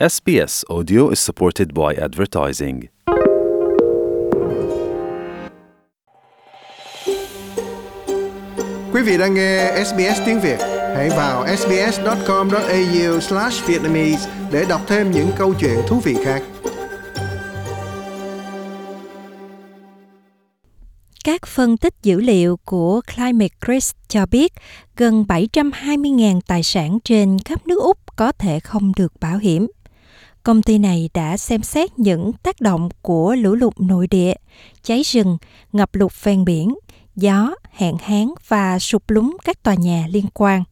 SBS Audio is supported by advertising. Quý vị đang nghe SBS tiếng Việt, hãy vào sbs.com.au/vietnamese để đọc thêm những câu chuyện thú vị khác. Các phân tích dữ liệu của Climate Risk cho biết gần 720.000 tài sản trên khắp nước Úc có thể không được bảo hiểm. Công ty này đã xem xét những tác động của lũ lụt nội địa, cháy rừng, ngập lụt ven biển, gió, hạn hán và sụp lún các tòa nhà liên quan.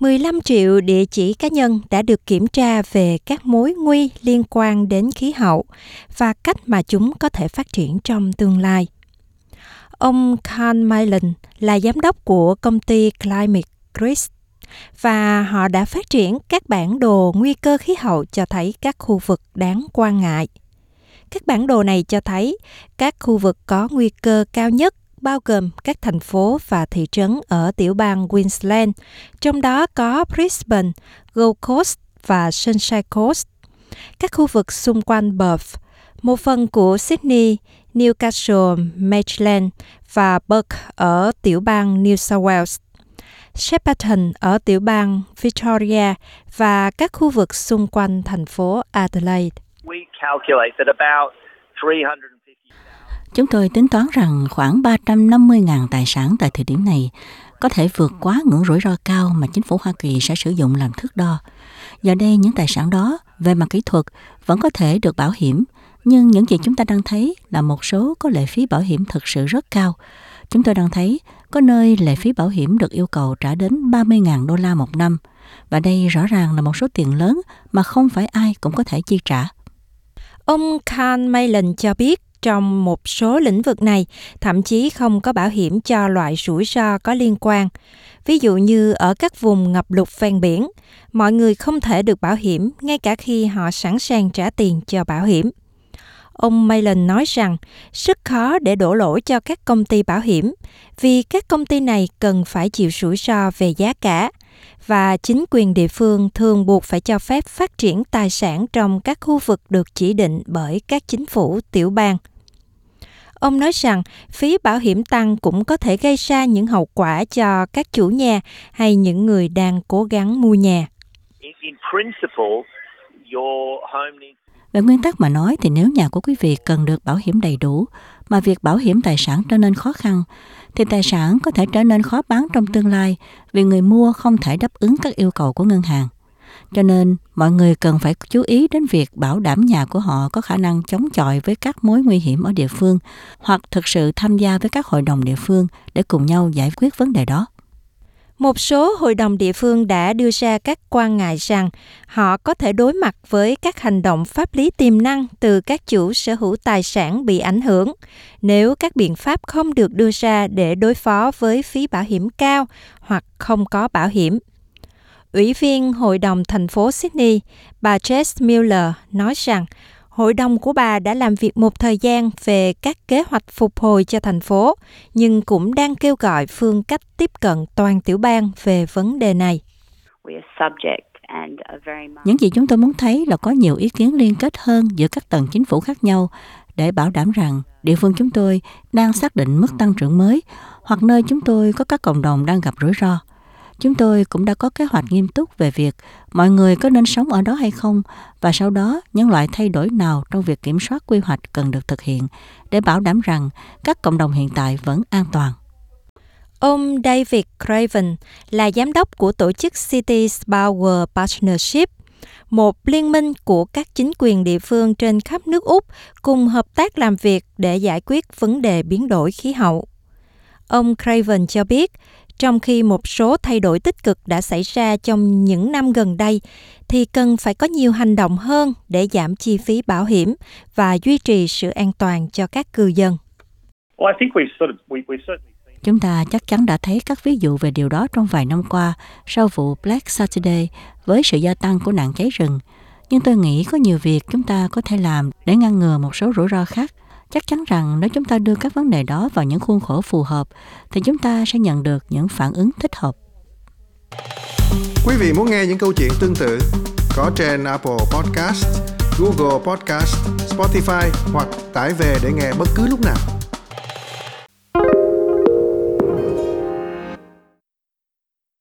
15 triệu địa chỉ cá nhân đã được kiểm tra về các mối nguy liên quan đến khí hậu và cách mà chúng có thể phát triển trong tương lai. Ông Carl Mylan là giám đốc của công ty Climate Risk và họ đã phát triển các bản đồ nguy cơ khí hậu cho thấy các khu vực đáng quan ngại. Các bản đồ này cho thấy các khu vực có nguy cơ cao nhất bao gồm các thành phố và thị trấn ở tiểu bang Queensland, trong đó có Brisbane, Gold Coast và Sunshine Coast. Các khu vực xung quanh Perth, một phần của Sydney, Newcastle, Maitland và Perth ở tiểu bang New South Wales. Shepparton ở tiểu bang Victoria và các khu vực xung quanh thành phố Adelaide. Chúng tôi tính toán rằng khoảng 350.000 tài sản tại thời điểm này có thể vượt quá ngưỡng rủi ro cao mà chính phủ Hoa Kỳ sẽ sử dụng làm thước đo. Giờ đây những tài sản đó về mặt kỹ thuật vẫn có thể được bảo hiểm, nhưng những gì chúng ta đang thấy là một số có lệ phí bảo hiểm thực sự rất cao. Chúng tôi đang thấy có nơi lệ phí bảo hiểm được yêu cầu trả đến 30.000 đô la một năm. Và đây rõ ràng là một số tiền lớn mà không phải ai cũng có thể chi trả. Ông Khan Mayland cho biết trong một số lĩnh vực này thậm chí không có bảo hiểm cho loại rủi ro có liên quan. Ví dụ như ở các vùng ngập lụt ven biển, mọi người không thể được bảo hiểm ngay cả khi họ sẵn sàng trả tiền cho bảo hiểm. Ông Maylan nói rằng, rất khó để đổ lỗi cho các công ty bảo hiểm, vì các công ty này cần phải chịu rủi ro về giá cả, và chính quyền địa phương thường buộc phải cho phép phát triển tài sản trong các khu vực được chỉ định bởi các chính phủ, tiểu bang. Ông nói rằng, phí bảo hiểm tăng cũng có thể gây ra những hậu quả cho các chủ nhà hay những người đang cố gắng mua nhà. Về nguyên tắc mà nói thì nếu nhà của quý vị cần được bảo hiểm đầy đủ, mà việc bảo hiểm tài sản trở nên khó khăn, thì tài sản có thể trở nên khó bán trong tương lai vì người mua không thể đáp ứng các yêu cầu của ngân hàng. Cho nên, mọi người cần phải chú ý đến việc bảo đảm nhà của họ có khả năng chống chọi với các mối nguy hiểm ở địa phương hoặc thực sự tham gia với các hội đồng địa phương để cùng nhau giải quyết vấn đề đó. Một số hội đồng địa phương đã đưa ra các quan ngại rằng họ có thể đối mặt với các hành động pháp lý tiềm năng từ các chủ sở hữu tài sản bị ảnh hưởng nếu các biện pháp không được đưa ra để đối phó với phí bảo hiểm cao hoặc không có bảo hiểm. Ủy viên Hội đồng thành phố Sydney, bà Jess Miller nói rằng Hội đồng của bà đã làm việc một thời gian về các kế hoạch phục hồi cho thành phố, nhưng cũng đang kêu gọi phương cách tiếp cận toàn tiểu bang về vấn đề này. Những gì chúng tôi muốn thấy là có nhiều ý kiến liên kết hơn giữa các tầng chính phủ khác nhau để bảo đảm rằng địa phương chúng tôi đang xác định mức tăng trưởng mới hoặc nơi chúng tôi có các cộng đồng đang gặp rủi ro. Chúng tôi cũng đã có kế hoạch nghiêm túc về việc mọi người có nên sống ở đó hay không và sau đó những loại thay đổi nào trong việc kiểm soát quy hoạch cần được thực hiện để bảo đảm rằng các cộng đồng hiện tại vẫn an toàn. Ông David Craven là giám đốc của tổ chức Cities Power Partnership, một liên minh của các chính quyền địa phương trên khắp nước Úc cùng hợp tác làm việc để giải quyết vấn đề biến đổi khí hậu. Ông Craven cho biết, trong khi một số thay đổi tích cực đã xảy ra trong những năm gần đây, thì cần phải có nhiều hành động hơn để giảm chi phí bảo hiểm và duy trì sự an toàn cho các cư dân. Chúng ta chắc chắn đã thấy các ví dụ về điều đó trong vài năm qua sau vụ Black Saturday với sự gia tăng của nạn cháy rừng. Nhưng tôi nghĩ có nhiều việc chúng ta có thể làm để ngăn ngừa một số rủi ro khác chắc chắn rằng nếu chúng ta đưa các vấn đề đó vào những khuôn khổ phù hợp thì chúng ta sẽ nhận được những phản ứng thích hợp quý vị muốn nghe những câu chuyện tương tự có trên Apple Podcast, Google Podcast, Spotify hoặc tải về để nghe bất cứ lúc nào.